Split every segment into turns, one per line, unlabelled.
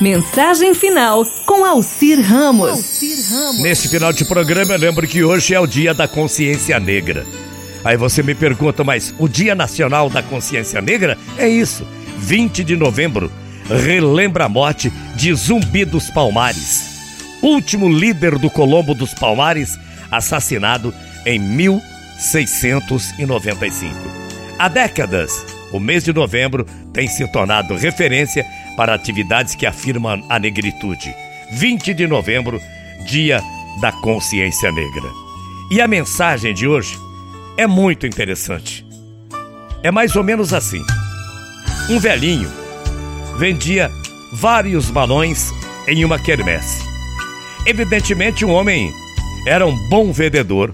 Mensagem final com Alcir Ramos.
Neste final de programa, eu lembro que hoje é o Dia da Consciência Negra. Aí você me pergunta, mas o Dia Nacional da Consciência Negra é isso. 20 de novembro relembra a morte de Zumbi dos Palmares, último líder do Colombo dos Palmares, assassinado em 1695. Há décadas, o mês de novembro tem se tornado referência para atividades que afirmam a negritude. 20 de novembro, Dia da Consciência Negra. E a mensagem de hoje é muito interessante. É mais ou menos assim: um velhinho vendia vários balões em uma quermesse. Evidentemente, um homem era um bom vendedor,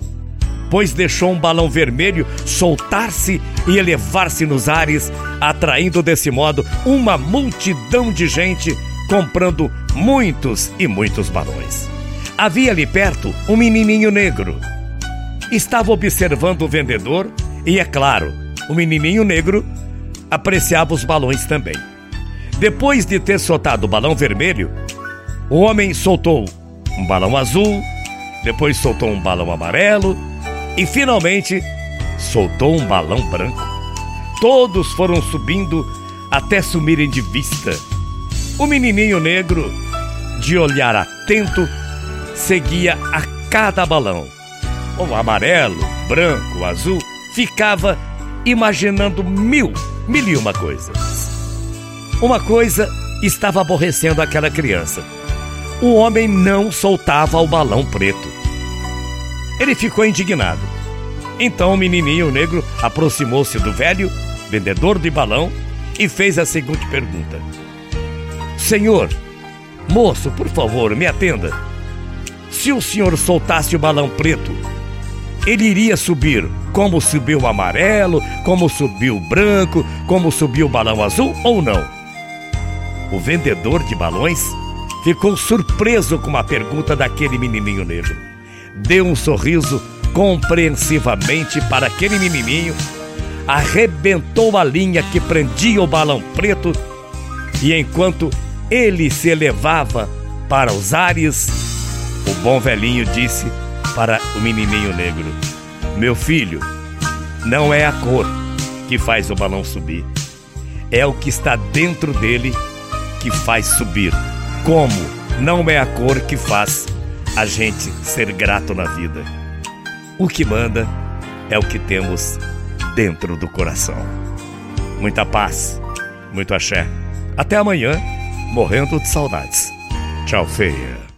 pois deixou um balão vermelho soltar-se e elevar-se nos ares, atraindo desse modo uma multidão de gente comprando muitos e muitos balões. Havia ali perto um menininho negro. Estava observando o vendedor e, é claro, o menininho negro apreciava os balões também. Depois de ter soltado o balão vermelho, o homem soltou um balão azul, depois soltou um balão amarelo e finalmente soltou um balão branco. Todos foram subindo até sumirem de vista. O menininho negro, de olhar atento, seguia a cada balão. O amarelo, branco, azul, ficava imaginando mil, mil e uma coisas. Uma coisa estava aborrecendo aquela criança. O homem não soltava o balão preto. Ele ficou indignado. Então o menininho negro aproximou-se do velho, vendedor de balão, e fez a seguinte pergunta: Senhor, moço, por favor, me atenda. Se o senhor soltasse o balão preto, ele iria subir como subiu o amarelo, como subiu o branco, como subiu o balão azul ou não? O vendedor de balões ficou surpreso com a pergunta daquele menininho negro. Deu um sorriso compreensivamente para aquele menininho, arrebentou a linha que prendia o balão preto e enquanto ele se elevava para os ares, o bom velhinho disse para o menininho negro: Meu filho, não é a cor que faz o balão subir, é o que está dentro dele que faz subir. Como não é a cor que faz a gente ser grato na vida. O que manda é o que temos dentro do coração. Muita paz, muito axé. Até amanhã, morrendo de saudades. Tchau, feia.